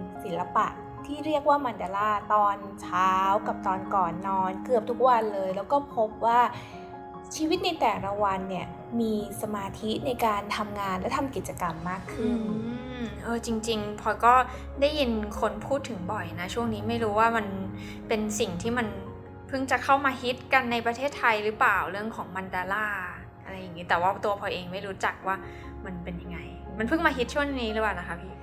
ำศิลปะที่เรียกว่ามันดาราตอนเช้ากับตอนก่อนนอน เกือบทุกวันเลย แล้วก็พบว่าชีวิตในแต่ละวันเนี่ยมีสมาธิในการทำงานและทำกิจกรรมมากขึ้นเออจริง ๆพลอก็ได้ยินคนพูดถึงบ่อยนะ ช่วงนี้ไม่รู้ว่ามันเป็นสิ่งที่มันเพิ่งจะเข้ามาฮิตกันในประเทศไทยหรือเปล่าเรื่องของมันดาร่าอะไรอย่างงี้แต่ว่าตัวพลอเองไม่รู้จักว่ามันเป็นยังไง มันเพิ่งมาฮิตช่วงนี้หรือเปล่านะคะพี่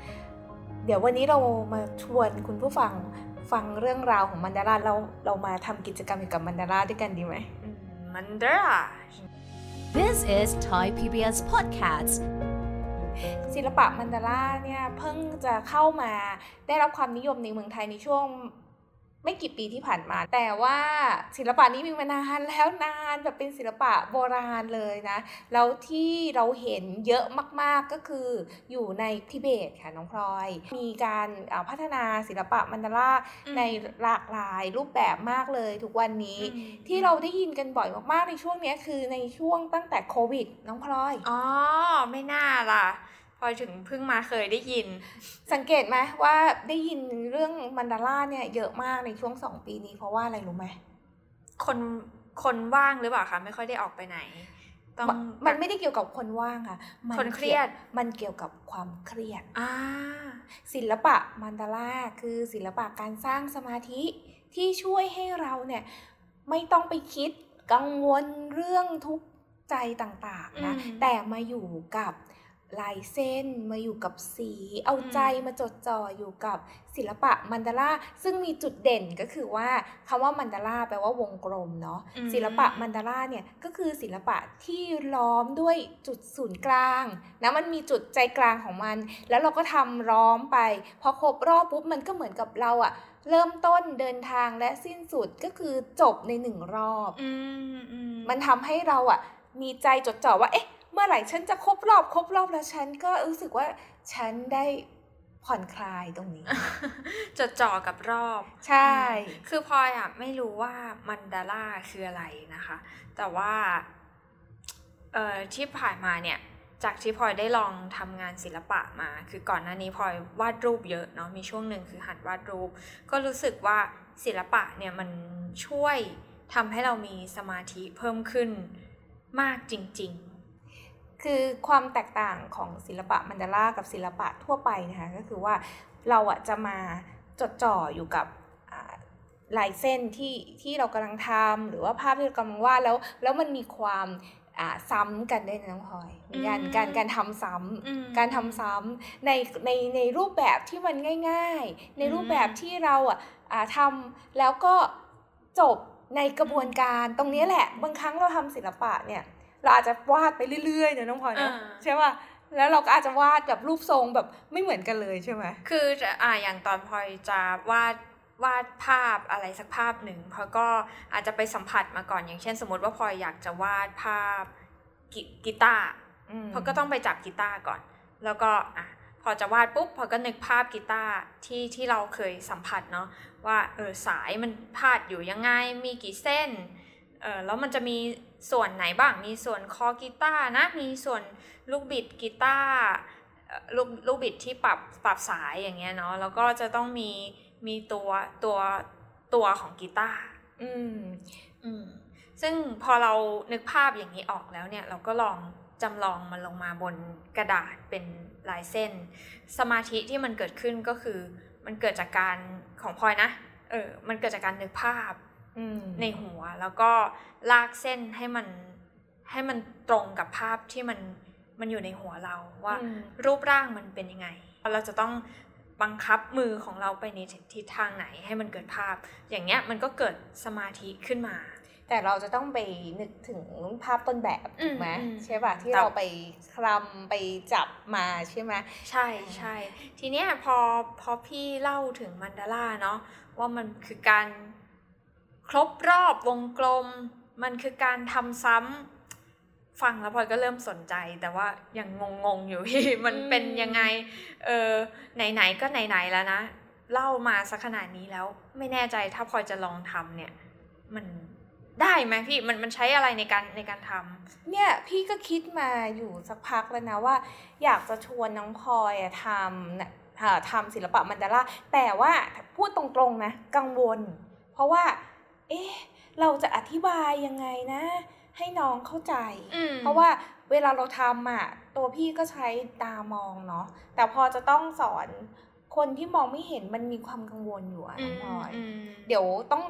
เดี๋ยววันนี้เรามาชวนคุณผู้ฟังฟังเรื่องราวของมันดาราเราเรามาทำกิจกรรมเกี่ยวกับมันดาราด้วยกันดีไหมมันดาร่า This is Thai PBS Podcast ศิลปะมันดาราเนี่ยเพิ่งจะเข้ามาได้รับความนิยมในเมืองไทยในช่วง ไม่กี่ปีที่ผ่านมา แต่ว่าศิลปะนี้มีมานานแล้วนานแบบเป็นศิลปะโบราณเลยนะ แล้วที่เราเห็นเยอะมากๆก็คืออยู่ในทิเบตค่ะน้องพลอย มีการอ่าพัฒนาศิลปะมันดาราอืมในหลากหลายรูปแบบมากเลยทุกวันนี้อืมที่เราได้ยินกันบ่อยมากๆในช่วงเนี้ยคือในช่วงตั้งแต่โควิดน้องพลอย อ๋อ ไม่น่าล่ะ พลอยถึงเพิ่งมาเคยได้ยิน สังเกตไหมว่าได้ยินเรื่องมันดาร่าเนี่ยเยอะมากในช่วงสองปีนี้เพราะว่าอะไรรู้ไหมคนคนว่างหรือเปล่าคะไม่ค่อยได้ออกไปไหนต้องมันมันไม่ได้เกี่ยวกับคนว่างค่ะมัคนเครียดกี่วมันเกี่ยวกับความเครียดอ่าศิลปะมันดาร่าคือศิลปะการสร้างสมาธิที่ช่วยให้เราเนี่ยไม่ต้องไปคิดกังวลเรื่องทุกข์ใจต่างๆนะอืมแต่มาอยู่กับ ลายเส้นมาอยู่กับสี เอาอืมใจมาจดจ่ออยู่กับศิลปะมันดาร่าซึ่งมีจุดเด่นก็คือว่าคำว่ามันดาร่าแปลว่าวงกลมเนาะอืมศิลปะมันดาร่าเนี่ยก็คือศิลปะที่ล้อมด้วยจุดศูนย์กลางนะมันมีจุดใจกลางของมัน แล้วเราก็ทำล้อมไป พอครบรอบปุ๊บมันก็เหมือนกับเราอะเริ่มต้นเดินทางและสิ้นสุดก็คือจบในหนึ่งรอบอืมอืมมันทำให้เราอะมีใจจดจ่อว่าเอ๊ะ เมื่อไหร่ฉันจะครบรอบครบรอบแล้วฉันก็รู้สึกว่าฉันได้ผ่อนคลายตรงนี้ จดจ่อกับรอบ ใช่ คือพลอยอะไม่รู้ว่ามันดาร่าคืออะไรนะคะ แต่ว่าเอ่อที่ผ่านมาเนี่ย จากที่พลอยได้ลองทำงานศิลปะมา คือก่อนหน้านี้พลอยวาดรูปเยอะเนาะมีช่วงหนึ่งคือหัดวาดรูป ก็รู้สึกว่าศิลปะเนี่ยมันช่วยทำให้เรามีสมาธิเพิ่มขึ้นมากจริง คือความแตกต่างของศิลปะมันดาร่ากับศิลปะทั่วไปนะคะก็คือว่าเราอะจะมาจดจ่ออยู่กับอ่าลายเส้นที่ที่เรากำลังทำหรือว่าภาพที่เรากำลังวาดแล้ว แล้วมันมีความอ่าซ้ำกันด้วยนะน้องพลอยมีการอืมการการทำซ้ำอืมการทำซ้ำในในในรูปแบบที่มันง่าย ๆ ในรูปแบบที่เราอะอ่าทำแล้วก็จบในกระบวนการตรงนี้แหละ บางครั้งเราทำศิลปะเนี่ย เราอาจจะวาดไปเรื่อยๆเนอะน้องพลอยเนอะอ่าใช่ป่ะแล้วเราก็อาจจะวาดแบบรูปทรงแบบไม่เหมือนกันเลยใช่ไหมๆคือจะอ่าอย่างตอนพลอยจะวาดวาดภาพอะไรสักภาพหนึ่งพลอยก็อาจจะไปสัมผัสมาก่อนอย่างเช่น สมมติว่าพลอยอยากจะวาดภาพกิกีตาร์อืมพอก็ต้องไปจับกีตาร์ก่อน แล้วก็อะพอจะวาดปุ๊บพอก็นึกภาพกีตาร์ที่ที่เราเคยสัมผัสเนาะว่าเออสายมันพาดอยู่ยังไงมีกี่เส้นเออแล้วมันจะมี ส่วนไหนบ้าง มีส่วนคอกีตาร์นะ มีส่วนลูกบิดกีตาร์เอ่อลูกลูกบิดที่ปรับปรับสายอย่างเงี้ยเนาะ แล้วก็จะต้องมีมีตัวตัวตัวของกีตาร์ อืม อืม ซึ่งพอเรานึกภาพอย่างนี้ออกแล้วเนี่ย เราก็ลองจำลองมันลงมาบนกระดาษเป็นลายเส้น สมาธิที่มันเกิดขึ้นก็คือ มันเกิดจากการของพลอยนะ เออ มันเกิดจากการนึกภาพอืม ในหัว แล้วก็ลากเส้นให้มันให้มันตรงกับภาพที่มันมันอยู่ในหัวเราว่าอืมรูปร่างมันเป็นยังไง เราจะต้องบังคับมือของเราไปในทิศทางไหนให้มันเกิดภาพ อย่างเงี้ยมันก็เกิดสมาธิขึ้นมา แต่เราจะต้องไปนึกถึงภาพต้นแบบอืมถูกไหมอืมใช่ป่ะที่แต่เราไปคลำไปจับมาใช่ไหมใช่ใช่ทีเนี้ยพอพอพี่เล่าถึงมันดาร่าเนาะว่ามันคือการ ครบรอบวงกลม มันคือการทำซ้ำฟังแล้วพลอยก็เริ่มสนใจ แต่ว่ายังงงๆอยู่พี่ มันเป็นยังไง เออไหนๆก็ไหนๆแล้วนะ เล่ามาสักขนาดนี้แล้ว ไม่แน่ใจถ้าพลอยจะลองทำเนี่ย มันได้ไหมพี่มันมันใช้อะไรในการในการทำเนี่ยพี่ก็คิดมาอยู่สักพักแล้วนะว่า อยากจะชวนน้องพลอยอะทำนะอ่าทำศิลปะมันดาราแต่ว่าพูดตรงๆนะ กังวล เพราะว่า เอ๊ะ เราจะอธิบายยังไงนะ ให้น้องเข้าใจอืมเพราะว่าเวลาเราทำอะ ตัวพี่ก็ใช้ตามองเนาะ แต่พอจะต้องสอนคนที่มองไม่เห็นมันมีความกังวลอยู่อะน้องพลอยมเดี๋ยวต้อง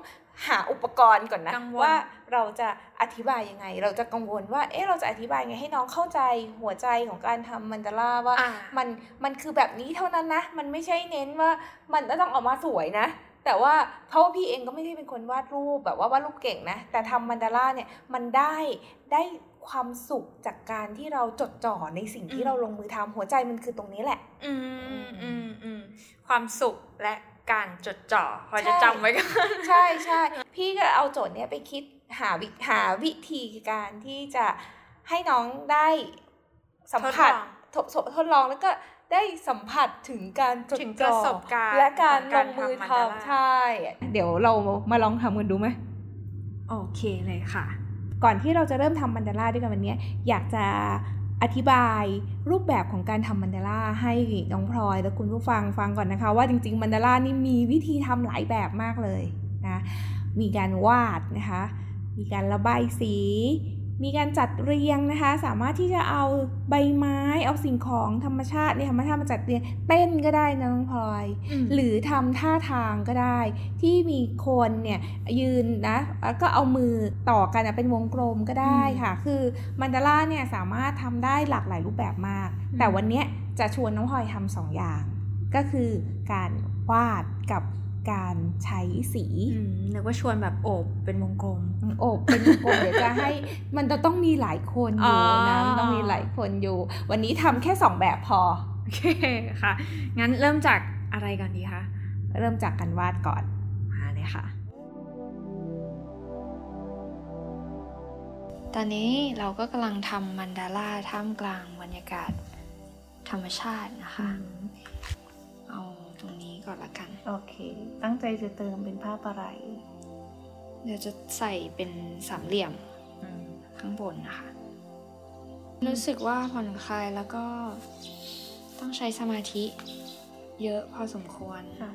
หาอุปกรณ์ก่อนนะกังวลว่าเราจะอธิบายยังไง เราจะกังวลว่าเอ๊ะเราจะอธิบายไงให้น้องเข้าใจหัวใจของการทำมันดาร่าว่าอ่ามันมันคือแบบนี้เท่านั้นนะ มันไม่ใช่เน้นว่ามันจะต้องออกมาสวยนะ แต่ว่าเพราะว่าพี่เองก็ไม่ได้เป็นคนวาดรูปแบบว่าวาดรูปเก่งนะ แต่ทำมันดาร่าเนี่ยมันได้ได้ความสุขจากการที่เราจดจ่อในสิ่งที่อืมเราลงมือทำหัวใจมันคือตรงนี้แหละ อืมอืมอืมความสุขและการจดจ่อพอจะใช่จำไว้กันใช่ใช่พี่ก็เอาโจทย์เนี้ยไปคิดหาวิหาวิธีการที่จะให้น้องได้สัมผัสทดลองทดทดลองแล้วก็ ได้สัมผัสถึงการจดถึงปจ่ระอสบการณ์และการของลการงมือทำมันดาราทำใช่ เดี๋ยวเรามาลองทำกันดูไหมโอเคเลยค่ะ ก่อนที่เราจะเริ่มทำมันดาร่าด้วยกันวันนี้อยากจะอธิบายรูปแบบของการทำมันดาร่าให้น้องพลอยและคุณผู้ฟังฟังก่อนนะคะ ว่าจริงๆมันดาร่านี่มีวิธีทำหลายแบบมากเลยนะมีการวาดนะคะ มีการระบายสี มีการจัดเรียงนะคะ สามารถที่จะเอาใบไม้เอาสิ่งของธรรมชาติเนี่ยธรรมชาติมาจัดเรียงเต้นก็ได้นะน้องพลอย หรือทำท่าทางก็ได้ ที่มีคนเนี่ยยืนนะแล้วก็เอามือต่อกันอะเป็นวงกลมก็ได้ค่ะ คือมันดาร่าเนี่ยสามารถทำได้หลากหลายรูปแบบมากอืมแต่วันเนี้ยจะชวนน้องพลอยทำสองอย่าง ก็คือการวาดกับ การใช้สีอืมนึกว่าชวนแบบโอบเป็นวงกลมโอบเป็นวงกลมเดี๋ยวจะให้มันจะต้องมีหลายคนอยู่นะอ๋อมันต้องมีหลายคนอยู่ วันนี้ทำแค่สองแบบพอโอเคค่ะ งั้นเริ่มจากอะไรก่อนดีคะเริ่มจากการวาดก่อนมาเลยค่ะ ตอนนี้เราก็กำลังทำมันดาร่าท่ามกลางบรรยากาศธรรมชาตินะคะเอาตรงนี้ ก่อนละกัน โอเค ตั้งใจจะเติมเป็นภาพอะไรเดี๋ยวจะใส่เป็นสามเหลี่ยมข้างบนนะคะ รู้สึกว่าผ่อนคลายแล้วก็ต้องใช้สมาธิเยอะพอสมควรค่ะ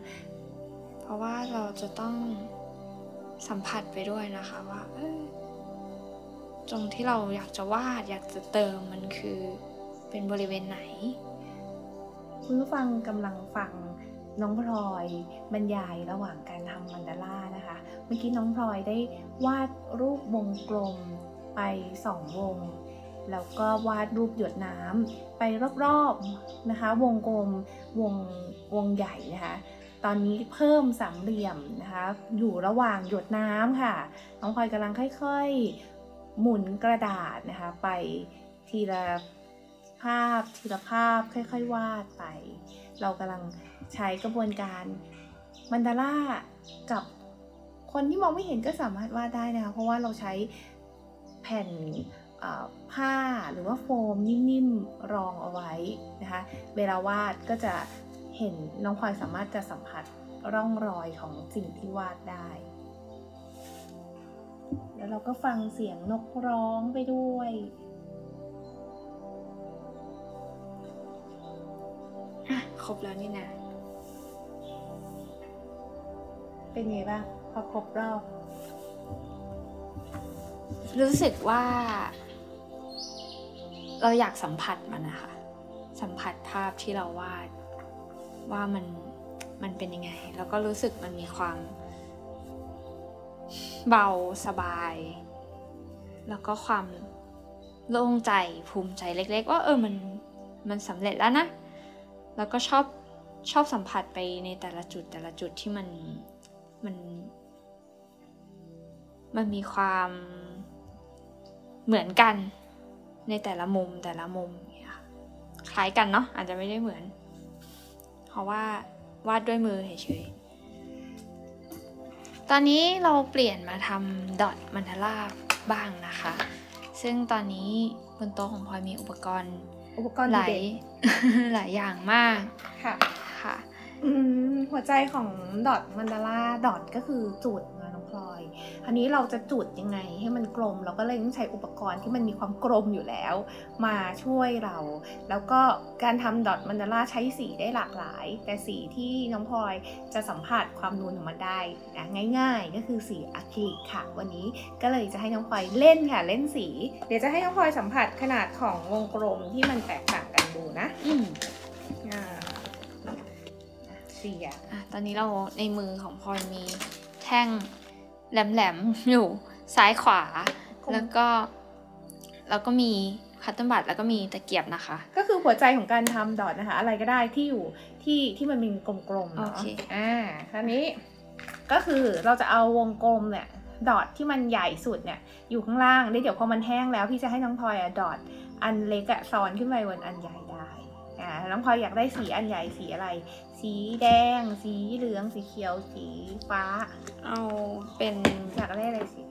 เพราะว่าเราจะต้องสัมผัสไปด้วยนะคะว่าเอ้ยตรงที่เราอยากจะวาดอยากจะเติมมันคือเป็นบริเวณไหนคุณผู้ฟังกำลังฟัง น้องพลอยบรรยายระหว่างการทำมันดาร่านะคะ เมื่อกี้น้องพลอยได้วาดรูปวงกลมไปสองวง แล้วก็วาดรูปหยดน้ำไปรอบๆนะคะ วงกลมวงวงใหญ่นะคะ ตอนนี้เพิ่มสามเหลี่ยมนะคะ อยู่ระหว่างหยดน้ำค่ะ น้องพลอยกำลังค่อยๆ หมุนกระดาษนะคะ ไปทีละภาพทีละภาพค่อยๆ วาดไป เรากำลังใช้กระบวนการมันดาร่ากับคนที่มองไม่เห็นก็สามารถวาดได้นะคะ เพราะว่าเราใช้แผ่นผ้าหรือว่าโฟมนิ่มๆ รองเอาไว้นะคะ เวลาวาดก็จะเห็นน้องพลอยสามารถจะสัมผัสร่องรอยของสิ่งที่วาดได้ แล้วเราก็ฟังเสียงนกร้องไปด้วย ครบแล้วนี่นะ เป็นไงบ้างพอครบรอบ รู้สึกว่า เราอยากสัมผัสมันนะคะ สัมผัสภาพที่เราวาดว่ามันมันเป็นยังไง แล้วก็รู้สึกมันมีความ เบาสบาย แล้วก็ความโล่งใจภูมิใจเล็ก ๆ ว่าเออมันมันสำเร็จแล้วนะ แล้วก็ชอบชอบสัมผัสไปในแต่ละจุดแต่ละจุดที่มันมันมันมีความเหมือนกันในแต่ละมุมแต่ละมุมเนี่ยคล้ายกันเนาะอาจจะไม่ได้เหมือน เพราะว่าวาดด้วยมือเฉยๆตอนนี้เราเปลี่ยนมาทำดอทมันทาร่าบ้างนะคะ ซึ่งตอนนี้บนโต๊ะของพลอยมีอุปกรณ์ อุปกรณ์หลายเด็ดหลายอย่างมากค่ะค่ะอืมหัวใจของดอทมันดาร่าดอทก็คือจุดนะน้ องพลอยอันนี้เราจะจุดยังไงให้มันกลม เราก็เลยต้องใช้อุปกรณ์ที่มันมีความกลมอยู่แล้ว มาช่วยเรา แล้วก็การทำดอทมันดาร่าใช้สีได้หลากหลาย แต่สีที่น้องพลอยจะสัมผัสความนูนของมันได้นะง่าย ๆ ก็คือสีอะคริลิกค่ะ วันนี้ก็เลยจะให้น้องพลอยเล่นค่ะเล่นสี เดี๋ยวจะให้น้องพลอยสัมผัสขนาดของวงกลมที่มันแตกต่างกันดูนะอืมอ่าสีอะอะตอนนี้เราในมือของพลอยมีแท่ง แหลมๆอยู่ซ้ายขวา แล้วก็แล้วก็มีคัตเตอร์บัตแล้วก็มีตะเกียบนะคะ ก็คือหัวใจของการทำดอทนะคะ อะไรก็ได้ที่อยู่ที่ที่มันเป็นกลมๆเนาะโอเคอ่าคราวนี้ก็คือเราจะเอาวงกลมเนี่ยดอทที่มันใหญ่สุดเนี่ยอยู่ข้างล่างแล้วเดี๋ยวพอมันแห้งแล้วพี่จะให้น้องพลอยอะดอทอันเล็กอะซ้อนขึ้นไปบนอันใหญ่ได้ อ่าน้องพลอยอยากได้สีอันใหญ่สีอะไร สีแดง สีเหลือง สีเขียว สีฟ้า เอาเป็น อยากได้อะไรสี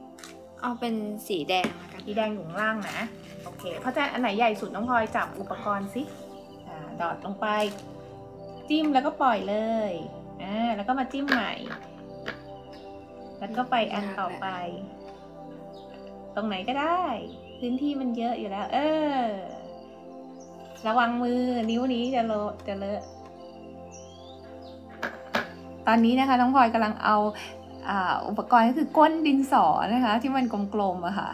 เอาเป็นสีแดงแล้วกันสีแดงอยู่ข้างล่างนะ โอเค เพราะฉะนั้นอันไหนใหญ่สุดน้องพลอยจับอุปกรณ์สิอ่าดอดลงไป จิ้มแล้วก็ปล่อยเลย อ่า แล้วก็มาจิ้มใหม่ แล้วก็ไปอันต่อไป ตรงไหนก็ได้ พื้นที่มันเยอะอยู่แล้ว เออ ระวังมือนิ้วนี้จะเลจะเลอะ ตอนนี้นะคะน้องพลอยกำลังเอาอ่าอุปกรณ์ก็คือก้นดินสอนะคะ ที่มันกลมๆอะค่ะ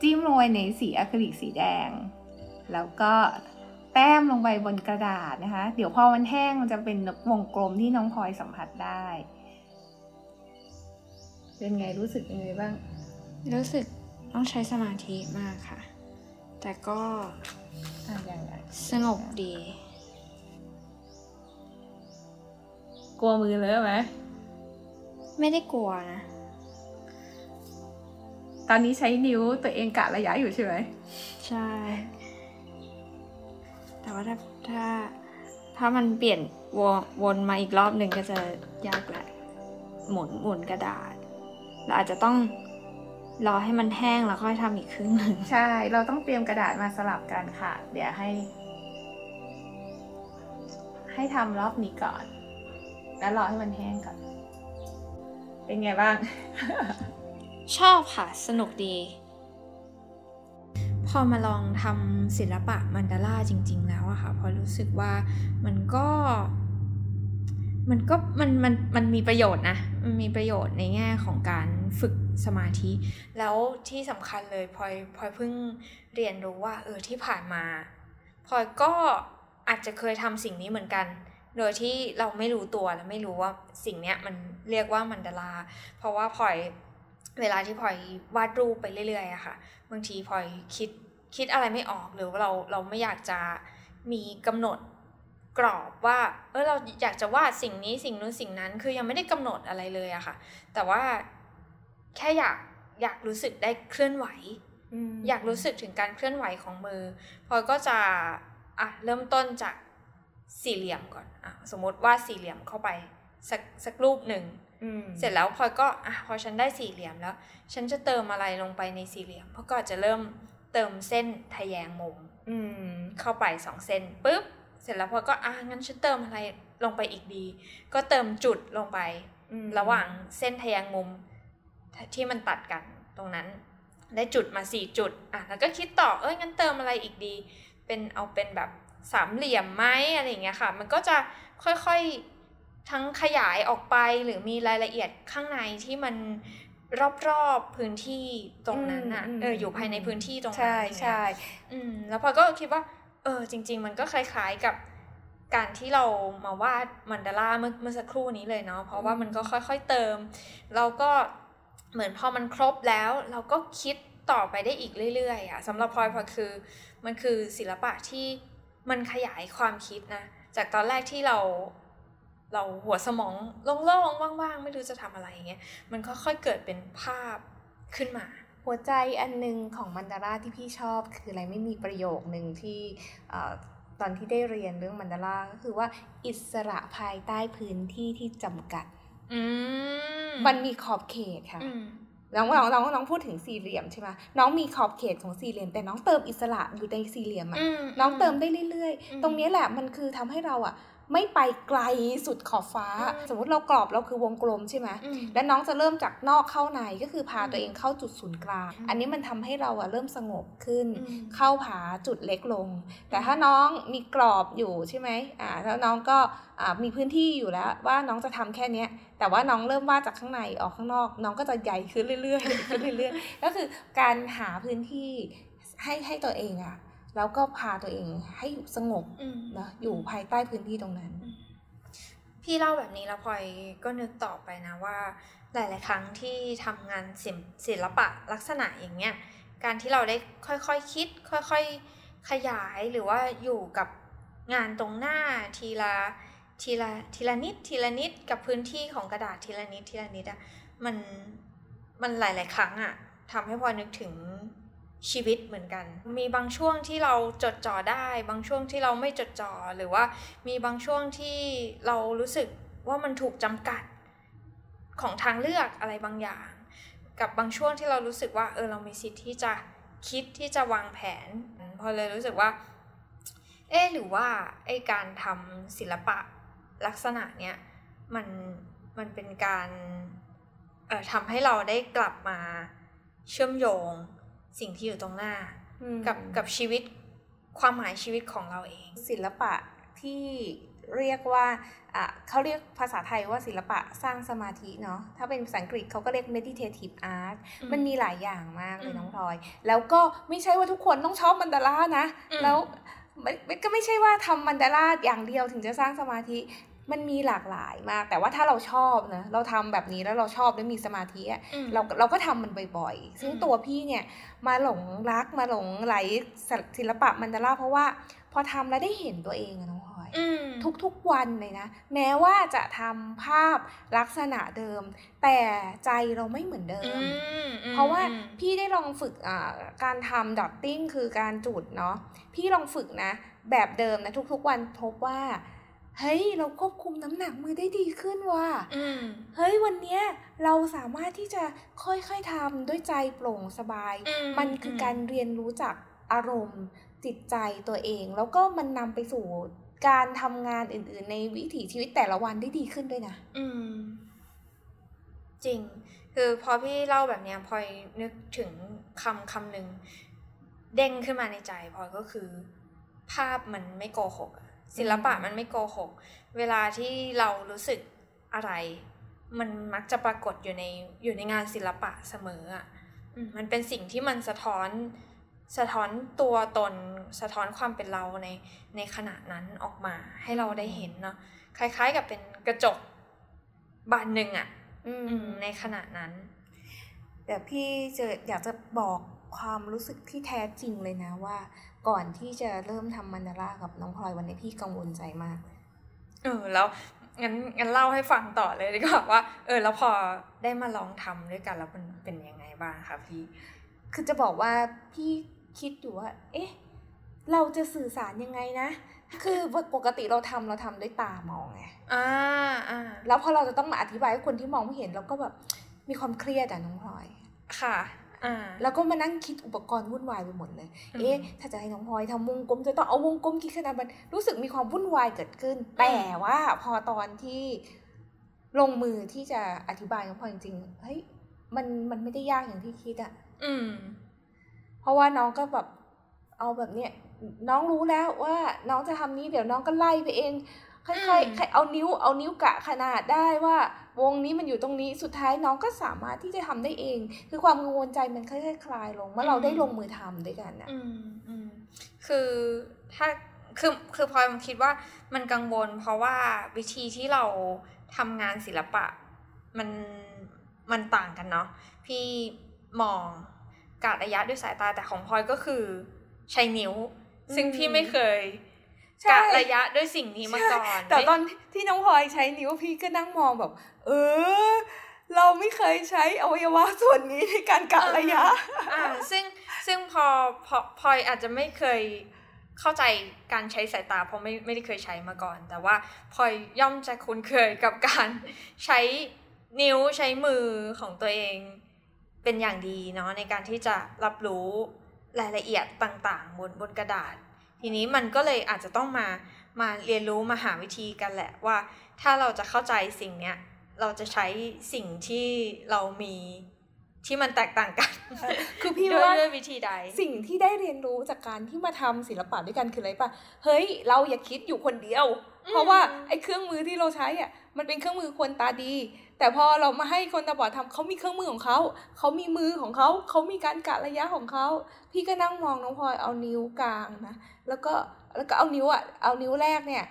จิ้มลงไปในสีอะคริลิกสีแดง แล้วก็แต้มลงไปบนกระดาษนะคะ เดี๋ยวพอมันแห้งมันจะเป็นวงกลมที่น้องพลอยสัมผัสได้ เป็นไงรู้สึกยังไงบ้าง รู้สึกต้องใช้สมาธิมากค่ะ แต่ก็ อะอย่างไรสงบดี กลัวมือเลอะไหม ไม่ได้กลัวนะ ตอนนี้ใช้นิ้วตัวเองกะระยะอยู่ใช่ไหม ใช่ แต่ว่าถ้าถ้า ถ้ามันเปลี่ยนวนวนมาอีกรอบหนึ่งก็จะยากแหละ หมุนหมุนกระดาษ เราอาจจะต้อง รอให้มันแห้งแล้วค่อยทำอีกครึ่งหนึ่งใช่ เราต้องเตรียมกระดาษมาสลับกันค่ะ เดี๋ยวให้ ให้ทำรอบนี้ก่อน แล้วรอให้มันแห้งก่อน เป็นไงบ้าง ชอบค่ะ สนุกดี พอมาลองทำศิลปะมันดาร่าจริง ๆ แล้วอะค่ะ พอรู้สึกว่ามันก็มันก็มันมันมันมีประโยชน์นะ มันมีประโยชน์ในแง่ของการฝึก สมาธิ แล้วที่สำคัญเลยพลอยพลอยเพิ่งเรียนรู้ว่าเออที่ผ่านมาพลอยก็อาจจะเคยทำสิ่งนี้เหมือนกัน โดยที่เราไม่รู้ตัวและไม่รู้ว่าสิ่งเนี้ยมันเรียกว่ามันดาราเพราะว่าพลอยเวลาที่พลอยวาดรูปไปเรื่อยๆอะค่ะ บางทีพลอยคิดคิดอะไรไม่ออกหรือว่าเราเราไม่อยากจะมีกำหนดกรอบว่าเออเราอยากจะวาดสิ่งนี้สิ่งนู้นสิ่งนั้น คือยังไม่ได้กำหนดอะไรเลยอะค่ะ แต่ว่า แค่อยากอยากรู้สึกได้เคลื่อนไหว อยากรู้สึกถึงการเคลื่อนไหวของมือพลอยก็จะอะเริ่มต้นจากสี่เหลี่ยมก่อนอะสมมติว่าดสี่เหลี่ยมเข้าไปสักสักรูปหนึ่งเสร็จแล้วพลอยก็อะพอฉันได้สี่เหลี่ยมแล้ว ฉันจะเติมอะไรลงไปในสี่เหลี่ยมเพราะก็จะเริ่มเติมเส้นทะแยงมุมเข้าไปสองเส้นปุ๊บเสร็จแล้วพลอยก็อะงั้นฉันเติมอะไรลงไปอีกดี ก็เติมจุดลงไประหว่างเส้นทะแยงมุม ที่มันตัดกันตรงนั้น ได้จุดมาสี่จุดอะแล้วก็คิดต่อเอ้ยงั้นเติมอะไรอีกดี เป็นเอาเป็นแบบสามเหลี่ยมไหมอะไรอย่างเงี้ยค่ะ มันก็จะค่อยๆทั้งขยายออกไปหรือมีรายละเอียดข้างในที่มันรอบๆพื้นที่ตรงนั้นอะอืมอืมเอออยู่ภายในพื้นที่ตรงนั้นใช่อย่างเงี้ยใช่อืมแล้วพลอยก็คิดว่าเออจริง ๆ มันก็คล้ายๆกับการที่เรามาวาดมันดาร่าเมื่อเมื่อสักครู่นี้เลยเนาะเพราะว่ามันก็ค่อย ๆเติม เราก็ เหมือนพอมันครบแล้วเราก็คิดต่อไปได้อีกเรื่อยๆอะสำหรับพลอยพอคือมันคือศิลปะที่มันขยายความคิดนะจากตอนแรกที่เราเราหัวสมองโล่งๆว่างๆ ไม่รู้จะทำอะไรอย่างเงี้ยมันค่อยๆเกิดเป็นภาพขึ้นมา หัวใจอันหนึงของมันดาราที่พี่ชอบ คืออะไรไม่มีประโยคหนึ่งที่ตอนที่ได้เรียนเรื่องมันดาราก็คือว่าอิสระภายใต้พื้นที่ที่จำกัด มมันมีขอบเขตค่ะอืมน้องน้องน้องน้องพูดถึงสี่เหลี่ยมใช่ไหมน้องมีขอบเขตของสี่เหลี่ยม แต่น้องเติมอิสระอยู่ในสี่เหลี่ยมอะมน้องเติมได้เรื่อยอืมๆตรงนี้แหละมันคือทำให้เราอะ ไม่ไปไกลสุดขอบฟ้าอืมสมมุติเรากรอบเราคือวงกลมใช่ไหมอืมแล้วน้องจะเริ่มจากนอกเข้าในก็คือพาอืมตัวเองเข้าจุดศูนย์กลางอืมอันนี้มันทำให้เราอะเริ่มสงบขึ้นอืมเข้าหาจุดเล็กลง แต่ถ้าน้องมีกรอบอยู่ใช่ไหมอ่าแล้วน้องก็อ่ามีพื้นที่อยู่แล้วว่าน้องจะทำแค่เนี้ยแต่ว่าน้องเริ่มวาดจากข้างในออกข้างนอก น้องก็จะใหญ่ขึ้นเรื่อยๆขึ้นเรื่อยๆก็คือการหาพื้นที่ให้ให้ตัวเองอะ แล้วก็พาตัวเองให้อยู่สงบอืมนะอยู่ภายใต้พื้นที่ตรงนั้น พี่เล่าแบบนี้แล้วพลอยก็นึกต่อไปนะว่า หลาย ๆ ครั้งที่ทำงานศิลป์ศิลปะลักษณะอย่างเงี้ยการที่เราได้ค่อยๆคคิด ค่อย ๆ ขยายหรือว่าอยู่กับงานตรงหน้าทีละทีละทีละนิดทีละนิดกับพื้นที่ของกระดาษทีละนิดทีละนิดอะมันมันหลาย ๆ ครั้งอะทำให้พลอยนึกถึง ชีวิตเหมือนกัน มีบางช่วงที่เราจดจ่อได้ บางช่วงที่เราไม่จดจ่อ หรือว่ามีบางช่วงที่เรารู้สึกว่ามันถูกจำกัดของทางเลือกอะไรบางอย่าง กับบางช่วงที่เรารู้สึกว่าเออเรามีสิทธิ์ที่จะคิดที่จะวางแผน พอเลยรู้สึกว่า เออหรือว่าไอการทำศิลปะลักษณะเนี้ยมันมันเป็นการเอ่อทำให้เราได้กลับมาเชื่อมโยง สิ่งที่อยู่ตรงหน้า กับกับชีวิตความหมายชีวิตของเราเอง ศิลปะที่เรียกว่าอะเขาเรียกภาษาไทยว่าศิลปะสร้างสมาธิเนาะถ้าเป็นภาษาอังกฤษเขาก็เรียก meditative art อืมมันมีหลายอย่างมากเลยอืมน้องพลอย แล้วก็ไม่ใช่ว่าทุกคนต้องชอบมันดารานะอืมแล้วมันมันก็ไม่ใช่ว่าทำมันดาราอย่างเดียวถึงจะสร้างสมาธิ มันมีหลากหลายมาก แต่ว่าถ้าเราชอบนะเราทำแบบนี้แล้วเราชอบแล้วมีสมาธิอะอืมเราเราก็ทำมันบ่อยๆ ซึ่งอืมตัวพี่เนี่ยมาหลงรักมาหลงไหลศิลปะมันดาราเพราะว่าพอทำแล้วได้เห็นตัวเองอะน้องพลอยอืมทุกๆวันเลยนะ แม้ว่าจะทำภาพลักษณะเดิม แต่ใจเราไม่เหมือนเดิอืมมอืมเพราะว่าอืมพี่ได้ลองฝึกอ่าการทำดอทติ้งคือการจุดเนาะพี่ลองฝึกนะ แบบเดิมนะทุกๆวันพบว่า เฮ้ยเราควบคุมน้ำหนักมือได้ดีขึ้นว่ะอืมเฮ้ยวันเนี้ยเราสามารถที่จะค่อยๆทำด้วยใจโปร่งสบายอืมันคือการเรียนรู้จากอารมณ์จิตใจตัวเอง แล้วก็มันนำไปสู่การทำงานอื่น ๆ ในวิถีชีวิตแต่ละวันได้ดีขึ้นด้วยนะอืม จริง คือพอพี่เล่าแบบเนี้ยพลอยนึกถึงคำคำหนึ่งเด้งขึ้นมาในใจพลอยก็คือ ภาพมันไม่โกหกอะ ศิลปะมันไม่โกหก เวลาที่เรารู้สึกอะไร มันมักจะปรากฏอยู่ในอยู่ในงานศิลปะเสมออะอืมมันเป็นสิ่งที่มันสะท้อนสะท้อนตัวตนสะท้อนความเป็นเราในในขณะนั้นออกมาให้เราได้เห็นเนาะคล้าย ๆ กับเป็นกระจกบานหนึ่งอะอือืมในขณะนั้น แต่พี่จะอยากจะบอกความรู้สึกที่แท้จริงเลยนะว่า ก่อนที่จะเริ่มทำมันดารากับน้องพลอยวันนี้พี่กังวลใจมาก เออแล้วงั้นงั้นเล่าให้ฟังต่อเลยดีกว่าว่า เออ แล้วพอได้มาลองทำด้วยกันแล้วมันเป็นยังไงบ้างคะพี่ คือจะบอกว่าพี่คิดอยู่ว่า เอ๊ะ เราจะสื่อสารยังไงนะ คือปกติเราทำเราทำด้วยตามองไง อ่าอ่า แล้วพอเราจะต้องมาอธิบายให้คนที่มองไม่เห็นเราก็แบบมีความเครียดอะน้องพลอย ค่ะอ่า แล้วก็มานั่งคิดอุปกรณ์วุ่นวายไปหมดเลยอืมเอ๊ะ ถ้าจะให้น้องพลอยทำวงกลมจะต้องเอาวงกลมกี่ขนาดมันรู้สึกมีความวุ่นวายเกิดขึ้น แต่ว่าพอตอนที่ลงมือที่จะอธิบายน้องพลอยจริงๆ เฮ้ย มันมันไม่ได้ยากอย่างที่คิดอะอืม เพราะว่าน้องก็แบบเอาแบบเนี้ยน้องรู้แล้วว่าน้องจะทำนี้เดี๋ยวน้องก็ไล่ไปเอง ค่อยอืมๆเอานิ้วเอานิ้วกะขนาดได้ว่าวงนี้มันอยู่ตรงนี้สุดท้ายน้องก็สามารถที่จะทำได้เอง คือความกังวลใจมันค่อยๆคลายลงเมื่อเราได้ลงมือทำด้วยกันนะอืมอืมคือถ้าคือคือพลอยคิดว่ามันกังวล เพราะว่าวิธีที่เราทำงานศิลปะ มันมันต่างกันเนาะพี่มองกะระยะด้วยสายตาแต่ของพลอยก็คือใช้นิ้ว ซึ่งพี่ไม่เคยใช่ กะระยะด้วยสิ่งนี้มาก่อน แต่ไม่ตอนที่น้องพลอยใช้นิ้วพี่ก็นั่งมองแบบ เออ เราไม่เคยใช้อวัยวะส่วนนี้ในการกะระยะ อ่า ซึ่งซึ่งพอพอพลอยอาจจะไม่เคยเข้าใจการใช้สายตาเพราะไม่ไม่ได้เคยใช้มาก่อน แต่ว่าพลอยย่อมจะคุ้นเคยกับการใช้นิ้วใช้มือของตัวเองเป็นอย่างดีเนาะในการที่จะรับรู้รายละเอียดต่างๆ บนบนกระดาษ ทีนี้มันก็เลยอาจจะต้องมามาเรียนรู้มาหาวิธีกันแหละว่า ถ้าเราจะเข้าใจสิ่งเนี้ยเราจะใช้สิ่งที่เรามีที่มันแตกต่างกัน คือพี่ด้วยว่าด้วยวิธีใด สิ่งที่ได้เรียนรู้จากการที่มาทำศิลปะด้วยกันคืออะไรปะเฮ้ย เราอย่าคิดอยู่คนเดียว เพราะว่าไอ้เครื่องมือที่เราใช้อะ มันเป็นเครื่องมือคนตาดี แต่พอเรามาให้คนตาบอดทำเขามีเครื่องมือของเขาเขามีมือของเขาเขามีการกะระยะของเขาพี่ก็นั่งมองน้องพลอยเอานิ้วกลางนะแล้วก็แล้วก็เอานิ้วอะเอานิ้วแรกเนี่ย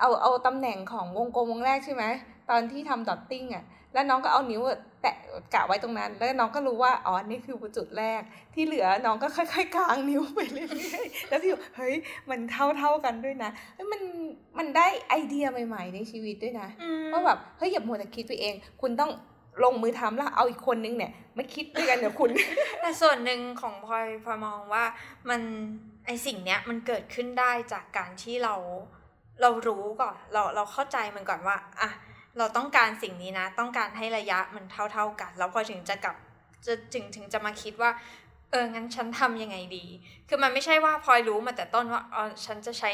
เอาเอาตำแหน่งของวงกลมวงแรกใช่ไหมตอนที่ทำดอทติ้งอะ แล้วน้องก็เอานิ้วแตะกะไว้ตรงนั้น แล้วน้องก็รู้ว่าอ๋อนี่คือจุดแรก ที่เหลือน้องก็ค่อยๆกางนิ้วไปเรื่อยๆแล้วพี่บอกเฮ้ยมันเท่าๆกันด้วยนะเฮ้ยมันมันได้ไอเดียใหม่ ๆ ในชีวิตด้วยนะว่าแบบเฮ้ยอย่ามัวแต่คิดไปเอง คุณต้องลงมือทำแล้วเอาอีกคนนึงเนี่ยมาคิดด้วยกันเดี๋ยวคุณ แต่ส่วนหนึ่งของพลอยพลอยมองว่ามันไอสิ่งเนี้ยมันเกิดขึ้นได้จากการที่เราเรารู้ก่อนเราเราเข้าใจมันก่อนว่าอะ เราต้องการสิ่งนี้นะ ต้องการให้ระยะมันเท่า ๆกัน แล้วพอถึงจะกลับจะถึงถึงจะมาคิดว่า เอองั้นฉันทำยังไงดี คือมันไม่ใช่ว่าพลอยรู้มาแต่ต้นว่าอ๋อฉันจะใช้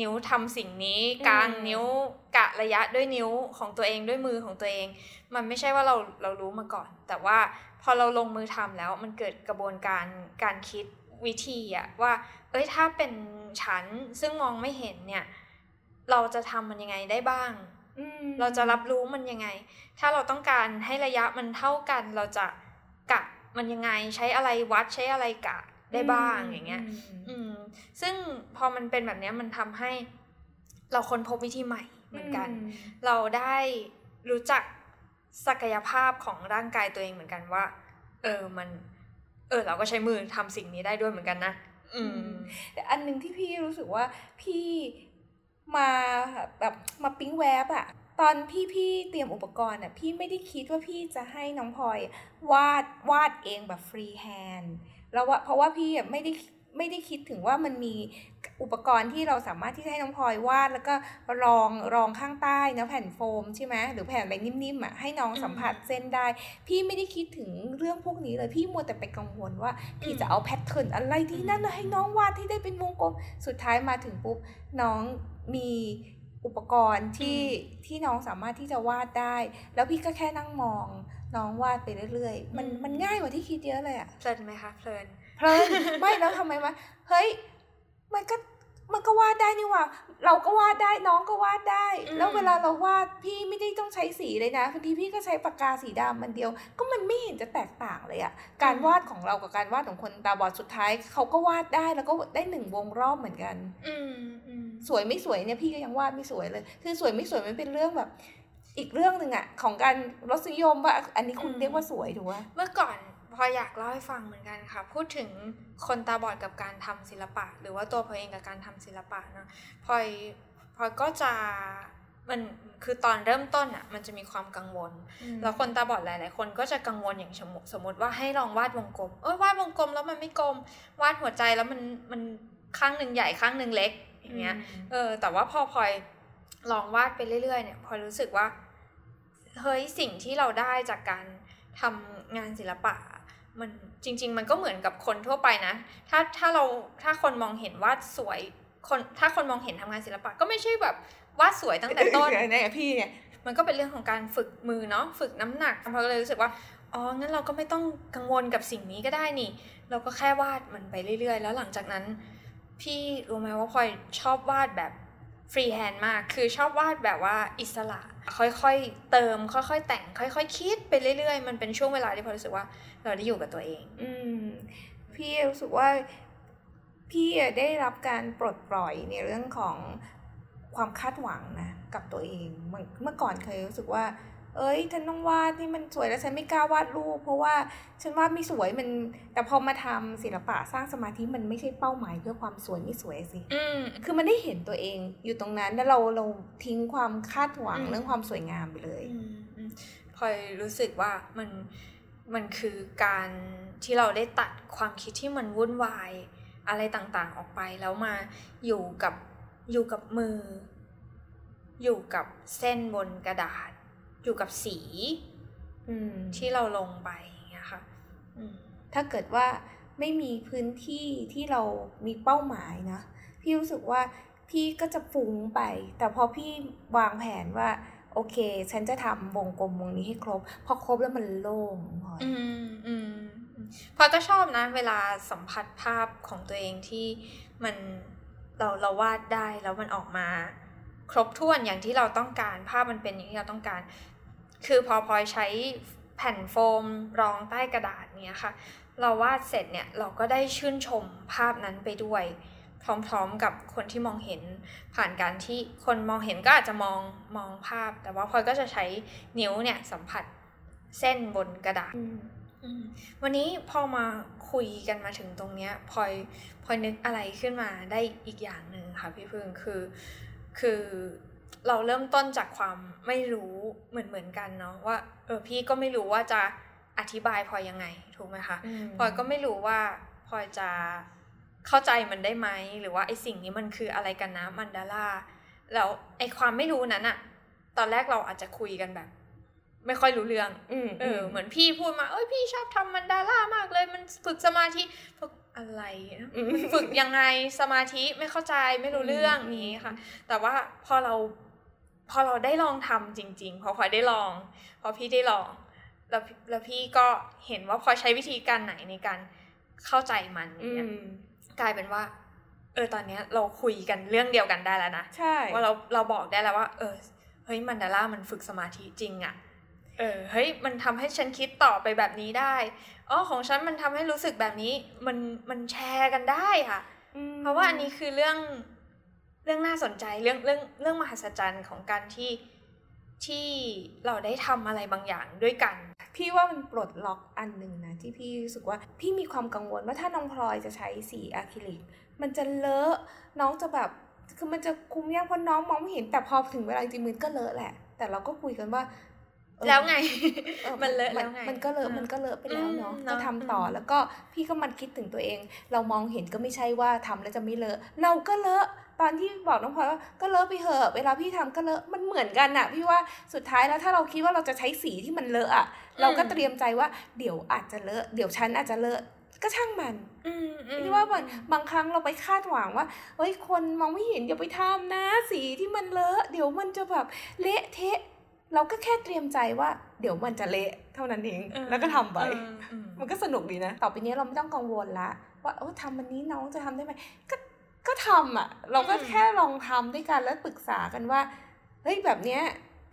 นิ้วทำสิ่งนี้กลางอืมนิ้วกะระยะด้วยนิ้วของตัวเองด้วยมือของตัวเอง มันไม่ใช่ว่าเราเรารู้มาก่อน แต่ว่าพอเราลงมือทำแล้วมันเกิดกระบวนการการคิดวิธีอะว่า เอ้ยถ้าเป็นฉันซึ่งมองไม่เห็นเนี่ย เราจะทำมันยังไงได้บ้าง เราจะรับรู้มันยังไง ถ้าเราต้องการให้ระยะมันเท่ากัน เราจะกะมันยังไง ใช้อะไรวัดใช้อะไรกะได้บ้างอย่างเงี้ย อืม ซึ่งพอมันเป็นแบบเนี้ยมันทำให้ เราค้นพบวิธีใหม่เหมือนกัน เราได้รู้จักศักยภาพของร่างกายตัวเองเหมือนกันว่า เออมัน เออ เราก็ใช้มือทำสิ่งนี้ได้ด้วยเหมือนกันนะอืมแต่อันหนึ่งที่พี่รู้สึกว่าพี่ มาแบบมาปิ๊งแวบอะตอนพี่พี่เตรียมอุปกรณ์อะพี่ไม่ได้คิดว่าพี่จะให้น้องพลอยวาดวาดเองแบบฟรีแฮนด์แล้วว่าเพราะว่าพี่ไม่ได้ ไม่ได้คิดถึงว่ามันมีอุปกรณ์ที่เราสามารถที่จะให้น้องพลอยวาด แล้วก็รองรองข้างใต้เนะแผ่นโฟมใช่ไหมหรือแผ่นอะไรนิ่มๆอะให้น้องสัมผัสเส้นได้ พี่ไม่ได้คิดถึงเรื่องพวกนี้เลยพี่มัวแต่ไปกังวลว่า พี่จะเอาแพทเทิร์นอะไรที่นั่นแล้วให้น้องวาดที่ได้เป็นวงกลมสุดท้ายมาถึงปุ๊บน้องมีอุปกรณ์ที่ที่น้องสามารถที่จะวาดได้ แล้วพี่ก็แค่นั่งมองน้องวาดไปเรื่อยๆ มันอืมมันง่ายกว่าที่คิดเยอะเลยอะเพลินไหมคะเพลิน เพลินไม่แล้วทำไมวะเฮ้ยมันก็มันก็วาดได้นี่หว่า เราก็วาดได้น้องก็วาดได้อืมแล้วเวลาเราวาดพี่ไม่ได้ต้องใช้สีเลยนะบางทีพี่ก็ใช้ปากกาสีดำมันเดียว ก็มันไม่เห็นจะแตกต่างเลยอะการวาดของเรากับการวาดของคนตาบอดสุดท้ายเขาก็วาดได้แล้วก็ได้หนึ่งวงรอบเหมือนกัน อืมอืมสวยไม่สวยเนี่ยพี่ก็ยังวาดไม่สวยเลย คือสวยไม่สวยมันเป็นเรื่องแบบ อีกเรื่องหนึ่งอะของการรสนิยมว่าอันนี้คุณเรียกว่าสวยถูกไหมเมื่อก่อน พลอยอยากเล่าให้ฟังเหมือนกันค่ะ พูดถึงคนตาบอดกับการทำศิลปะ หรือว่าตัวพลอยเองกับการทำศิลปะเนอะพลอยพลอยก็จะมันคือตอนเริ่มต้นอะมันจะมีความกังวล แล้วคนตาบอดหลาย ๆ คนก็จะกังวลอย่างสมมติสมมติว่าให้ลองวาดวงกลมเออวาดวงกลมแล้วมันไม่กลม วาดหัวใจแล้วมันมันข้างหนึ่งใหญ่ข้างหนึ่งเล็กอย่างเงี้ยเออแต่ว่าพอพลอยลองวาดไปเรื่อย ๆ เนี่ยพลอยรู้สึกว่าเฮ้ยสิ่งที่เราได้จากการทำงานศิลปะ มันจริง ๆ มันก็เหมือนกับคนทั่วไปนะ ถ้าถ้าเราถ้าคนมองเห็นวาดสวยคนถ้าคนมองเห็นทำงานศิลปะก็ไม่ใช่แบบวาดสวยตั้งแต่ต้นเนี่ยพี่เนี่ยมันก็เป็นเรื่องของการฝึกมือเนาะฝึกน้ำหนักพลอยก็เลยรู้สึกว่าอ๋องั้นเราก็ไม่ต้องกังวลกับสิ่งนี้ก็ได้นี่ เราก็แค่วาดมันไปเรื่อย ๆ แล้วหลังจากนั้น พี่รู้ไหมว่าพลอยชอบวาดแบบfreehand มาก คือชอบวาดแบบว่าอิสระ ค่อยๆเติม ค่อยๆแต่ง ค่อยๆคิดไปเรื่อยๆ มันเป็นช่วงเวลาที่พลอยรู้สึกว่า เราได้อยู่กับตัวเอง อืมพี่รู้สึกว่าพี่อะได้รับการปลดปล่อยในเรื่องของความคาดหวังนะกับตัวเองเมื่อเมื่อก่อนเคยรู้สึกว่า เอ้ยฉันต้องวาดนี่มันสวยแล้วฉันไม่กล้าวาดรูป เพราะว่าฉันวาดไม่สวยมัน แต่พอมาทำศิลปะสร้างสมาธิมันไม่ใช่เป้าหมายเพื่อความสวยไม่สวยสิอืมคือมันได้เห็นตัวเองอยู่ตรงนั้นแล้วเราเราทิ้งความคาดหวังอืมเรื่องความสวยงามไปเลยอืมอืมพลอยรู้สึกว่ามัน มันคือการที่เราได้ตัดความคิดที่มันวุ่นวายอะไรต่างๆออกไปแล้วมาอยู่กับอยู่กับมือ อยู่กับเส้นบนกระดาษ อยู่กับสี อืม ที่เราลงไปอย่างเงี้ยค่ะถ้าเกิดว่าไม่มีพื้นที่ที่เรามีเป้าหมายนะ พี่รู้สึกว่าพี่ก็จะฟุ้งไป แต่พอพี่วางแผนว่า โอเค ฉันจะทำวงกลมวงนี้ให้ครบ พอครบแล้วมันโล่งพลอยอืมอืมพลอยก็ชอบนะ เวลาสัมผัสภาพของตัวเองที่มันเราเราวาดได้แล้วมันออกมา ครบถ้วนอย่างที่เราต้องการ ภาพมันเป็นอย่างที่เราต้องการ คือพอพลอยใช้แผ่นโฟมรองใต้กระดาษเนี้ยค่ะ เราวาดเสร็จเนี่ยเราก็ได้ชื่นชมภาพนั้นไปด้วย พร้อมๆกับคนที่มองเห็นผ่านการที่คนมองเห็นก็อาจจะมองมองภาพ แต่ว่าพลอยก็จะใช้นิ้วเนี่ยสัมผัสเส้นบนกระดาษอืมวันนี้พอมาคุยกันมาถึงตรงเนี้ยพลอยพลอยนึกอะไรขึ้นมาได้อีกอย่างหนึ่งค่ะพี่พึ่งคือคือเราเริ่มต้นจากความไม่รู้เหมือนเหมือนกันเนาะว่าเออพี่ก็ไม่รู้ว่าจะอธิบายพลอยยังไงถูกไหมคะพลอยก็ไม่รู้ว่าพลอยจะ เข้าใจมันได้ไหมหรือว่าไอสิ่งนี้มันคืออะไรกันนะมันดาร่าแล้วไอความไม่รู้นั้นอะตอนแรกเราอาจจะคุยกันแบบ ไม่ค่อยรู้เรื่องอืมเออ เหมือนพี่พูดมาเอ้ยพี่ชอบทำมันดาร่ามากเลย มันฝึกสมาธิฝึกอะไรนะมันฝึกยังไงสมาธิไม่เข้าใจไม่รู้เรื่องนี้ค่ะ แต่ว่าพอเราพอเราได้ลองทำจริง ๆ พอพลอยได้ลอง พอพี่ได้ลอง แล้วแล้วพี่ก็เห็นว่าพลอยใช้วิธีการไหนในการเข้าใจมันออืย่างเงี้ยม กลายเป็นว่า เออตอนเนี้ยเราคุยกันเรื่องเดียวกันได้แล้วนะใช่ว่าเราเราบอกได้แล้วว่า เออเฮ้ยมันดาร่ามันฝึกสมาธิจริงอะ่ะเออเฮ้ยมันทำให้ฉันคิดต่อไปแบบนี้ได้อ๋อของฉันมันทำให้รู้สึกแบบนี้มันมันแชร์กันได้ค่ะอืมเพราะว่าอันนี้คือเรื่องเรื่องน่าสนใจเรื่องเรื่องเรื่องมหัศจรรย์ของการที่ที่เราได้ทำอะไรบางอย่างด้วยกัน พี่ว่ามันปลดล็อกอันหนึ่งนะที่พี่รู้สึกว่าพี่มีความกังวลว่าถ้าน้องพลอยจะใช้สีอะคริลิก มันจะเลอะน้องจะแบบคือมันจะคุมยากเพราะน้องมองไม่เห็นแต่พอถึงเวลาจริงๆมันก็เลอะแหละ แต่เราก็คุยกันว่าเออแล้วไงออมันเลอะแล้วไง มันก็เลอะอืมมันก็เลอะไปแล้วเนาะอืมเนก็อะทำต่ออมแล้วก็พี่ก็มันคิดถึงตัวเอง เรามองเห็นก็ไม่ใช่ว่าทำแล้วจะไม่เลอะ เราก็เลอะ ตอนที่บอกน้องพลอยว่าก็เลอะไปเถอะเวลาพี่ทำก็เลอะมันเหมือนกันอะพี่ว่าสุดท้ายแล้วถ้าเราคิดว่าเราจะใช้สีที่มันเลอะอะเราก็เตรียมใจว่าเดี๋ยวอาจจะเลอะเดี๋ยวฉันอาจจะเลอะก็ช่างมันอืมอืมพี่ว่าบางบางครั้งเราไปคาดหวังว่าเฮ้ยคนมองไม่เห็นอย่าไปทำนะ สีที่มันเลอะเดี๋ยวมันจะแบบเละเทะ เราก็แค่เตรียมใจว่า เดี๋ยวมันจะเละเท่านั้นเองอืมแล้วก็ทำไปอืมอืมมันก็สนุกดีนะ ต่อไปนี้เราไม่ต้องกังวลละ ว่าเออทำมันนี้น้องจะทำได้ไหมก็ ก็ทำอะ เราก็แค่ลองทำด้วยกันแล้วปรึกษากันว่าเฮ้ยแบบเนี้ย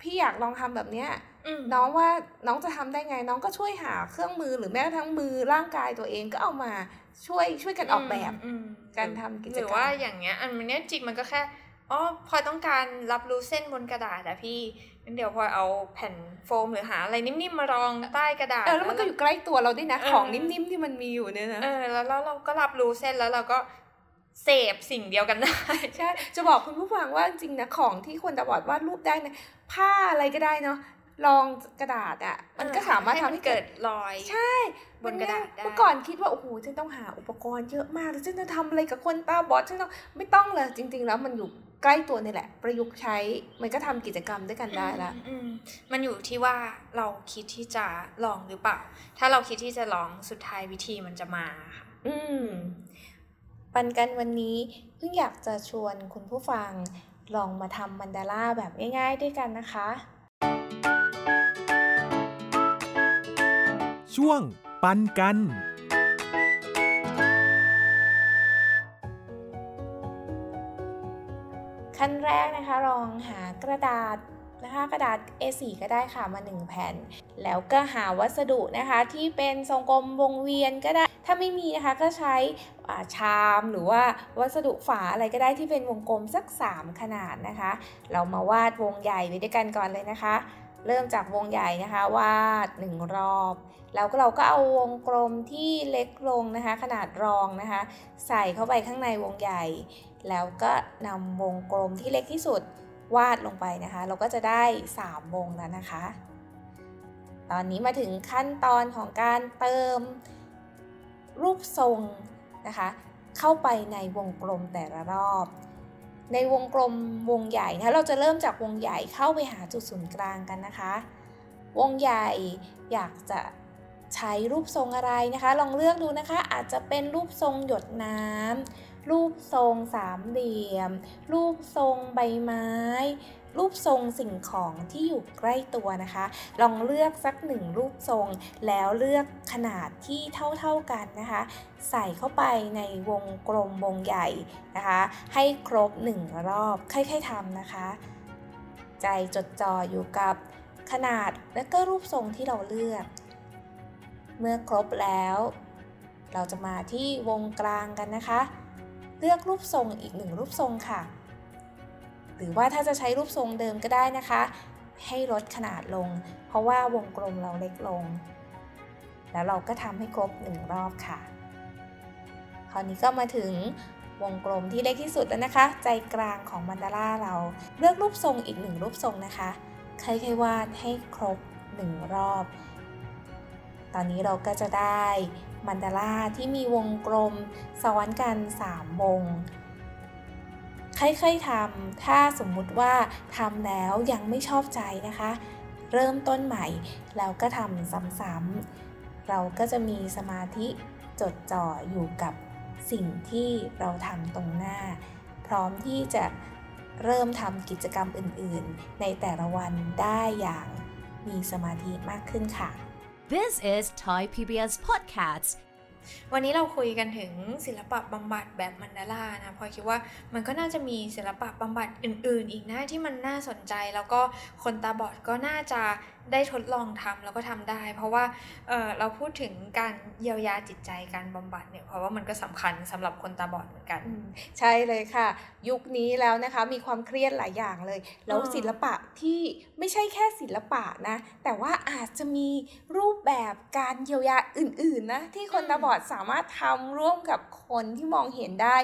พี่อยากลองทำแบบเนี้ยอืมน้องว่าน้องจะทำได้ไงน้องก็ช่วยหาเครื่องมือหรือแม้กระทั่งมือร่างกายตัวเองก็เอามาช่วยช่วยกันออกแบบอืมการทำกิจกรรมหรือว่าอย่างเงี้ยอันเนี้ยจริงมันก็แค่อ๋อพลอยต้องการรับรู้เส้นบนกระดาษอะพี่งั้นเดี๋ยวพลอยเอาแผ่นโฟมหรือหาอะไรนิ่มๆมารองใต้กระดาษเออแล้วมันก็อยู่ใกล้ตัวเราด้วยนะเออของนิ่มๆที่มันมีอยู่เนี่ยนะเออแล้วแล้วเราก็รับรู้เส้นแล้วเราก็ เสพสิ่งเดียวกันได้ใช่จะบอกคุณผู้ฟังว่าจริงๆนะของที่คนตาบอดวาดรูปได้นะผ้าอะไรก็ได้เนาะรองกระดาษอะ มันก็สามารถทำให้เกิเกิดดรอย ใช่บนกระดาษได้เมื่อก่อนคิดว่าโอ้โหฉันต้องหาอุปกรณ์เยอะมากแล้วฉันจะทำอะไรกับคนตาบอดฉันต้องไม่ต้องเลยจริง ๆ แล้วมันอยู่ใกล้ตัวนี่แหละ ประยุกต์ใช้มันก็ทำกิจกรรมด้วยกันได้ละอืมอืมมันอยู่ที่ว่าเราคิดที่จะลองหรือเปล่า ถ้าเราคิดที่จะลองสุดท้ายวิธีมันจะมาค่ะอืม ปันกันวันนี้เพิ่งอยากจะชวนคุณผู้ฟังลองมาทำมันดาร่าแบบง่ายๆด้วยกันนะคะ ช่วงปันกันขั้นแรกนะคะลองหากระดาษนะคะกระดาษ A4 ก็ได้ค่ะมา 1 แผ่น แล้วก็หาวัสดุนะคะที่เป็นทรงกลมวงเวียนก็ได้ ถ้าไม่มีนะคะก็ใช้ชามหรือว่าวัสดุฝาอะไรก็ได้ที่เป็นวงกลมสัก 3 ขนาดนะคะ เรามาวาดวงใหญ่ไว้ด้วยกันก่อนเลยนะคะ เริ่มจากวงใหญ่นะคะวาด 1 รอบ แล้วก็เราก็เอาวงกลมที่เล็กลงนะคะ ขนาดรองนะคะ ใส่เข้าไปข้างในวงใหญ่ แล้วก็นำวงกลมที่เล็กที่สุดวาดลงไปนะคะ เราก็จะได้ 3 วงแล้วนะคะ ตอนนี้มาถึงขั้นตอนของการเติม รูปทรงนะคะเข้าไปในวงกลมแต่ละรอบ ในวงกลมวงใหญ่นะเราจะเริ่มจากวงใหญ่เข้าไปหาจุดศูนย์กลางกันนะคะ วงใหญ่อยากจะใช้รูปทรงอะไรนะคะ ลองเลือกดูนะคะ อาจจะเป็นรูปทรงหยดน้ำรูปทรงสามเหลี่ยม รูปทรงใบไม้ รูปทรงสิ่งของที่อยู่ใกล้ตัวนะคะ ลองเลือกสักหนึ่งรูปทรง แล้วเลือกขนาดที่เท่าๆกันนะคะ ใส่เข้าไปในวงกลมวงใหญ่นะคะ ให้ครบหนึ่งรอบค่อยๆทำนะคะ ใจจดจ่ออยู่กับขนาดและก็รูปทรงที่เราเลือก เมื่อครบแล้ว เราจะมาที่วงกลางกันนะคะ เลือกรูปทรงอีกหนึ่งรูปทรงค่ะ หรือว่าถ้าจะใช้รูปทรงเดิมก็ได้นะคะ ให้ลดขนาดลง เพราะว่าวงกลมเราเล็กลง แล้วเราก็ทำให้ครบหนึ่งรอบค่ะ คราวนี้ก็มาถึงวงกลมที่เล็กที่สุดแล้วนะคะ ใจกลางของมันดาร่าเราเลือกรูปทรงอีกหนึ่งรูปทรงนะคะค่อยๆวาดให้ครบหนึ่งรอบ ตอนนี้เราก็จะได้มันดาร่าที่มีวงกลมซ้อนกัน 3 วง ค่อยๆทำถ้าสมมุติว่าทำแล้วยังไม่ชอบใจนะคะ เริ่มต้นใหม่แล้วก็ทำซ้ำๆเราก็จะมีสมาธิจดจ่ออยู่กับสิ่งที่เราทำตรงหน้า พร้อมที่จะเริ่มทำกิจกรรมอื่นๆ ในแต่ละวันได้อย่างมีสมาธิมากขึ้นค่ะ This is Thai PBS Podcast. วันนี้เราคุยกันถึงศิลปะบำบัดแบบมันดารานะพอคิดว่ามันก็น่าจะมีศิลปะบำบัดอื่น ๆ อีกนะที่มันน่าสนใจ แล้วก็คนตาบอดก็น่าจะได้ทดลองทำแล้วก็ทำได้ เพราะว่าเเราพูดถึงการเยียวยาจิตใจการบำบัดเนี่ยเพราะว่ามันก็สำคัญสำหรับคนตาบอดเหมือนกันอืมใช่เลยค่ะ ยุคนี้แล้วนะคะมีความเครียดหลายอย่างเลย แล้วอ่าศิลปะที่ไม่ใช่แค่ศิลปะนะ แต่ว่าอาจจะมีรูปแบบการเยียวยาอื่นๆนะที่คนตาบอดสามารถทำร่วมกับคนที่มองเห็นได้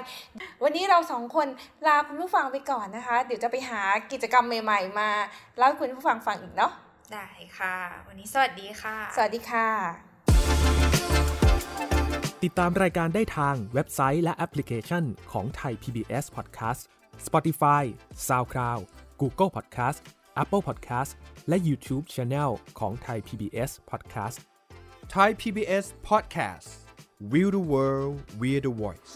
วันนี้เราสองคนลาคุณผู้ฟังไปก่อนนะคะ เดี๋ยวจะไปหากิจกรรมใหม่ ๆ มาเล่าให้คุณผู้ฟังฟังอีกเนาะ ได้ค่ะ วันนี้สวัสดีค่ะ สวัสดีค่ะ ติดตามรายการได้ทางเว็บไซต์และแอปพลิเคชันของไทย PBS Podcast Spotify SoundCloud Google Podcast Apple Podcast และ YouTube Channel ของไทย PBS Podcast Thai PBS Podcast We the World We the Voice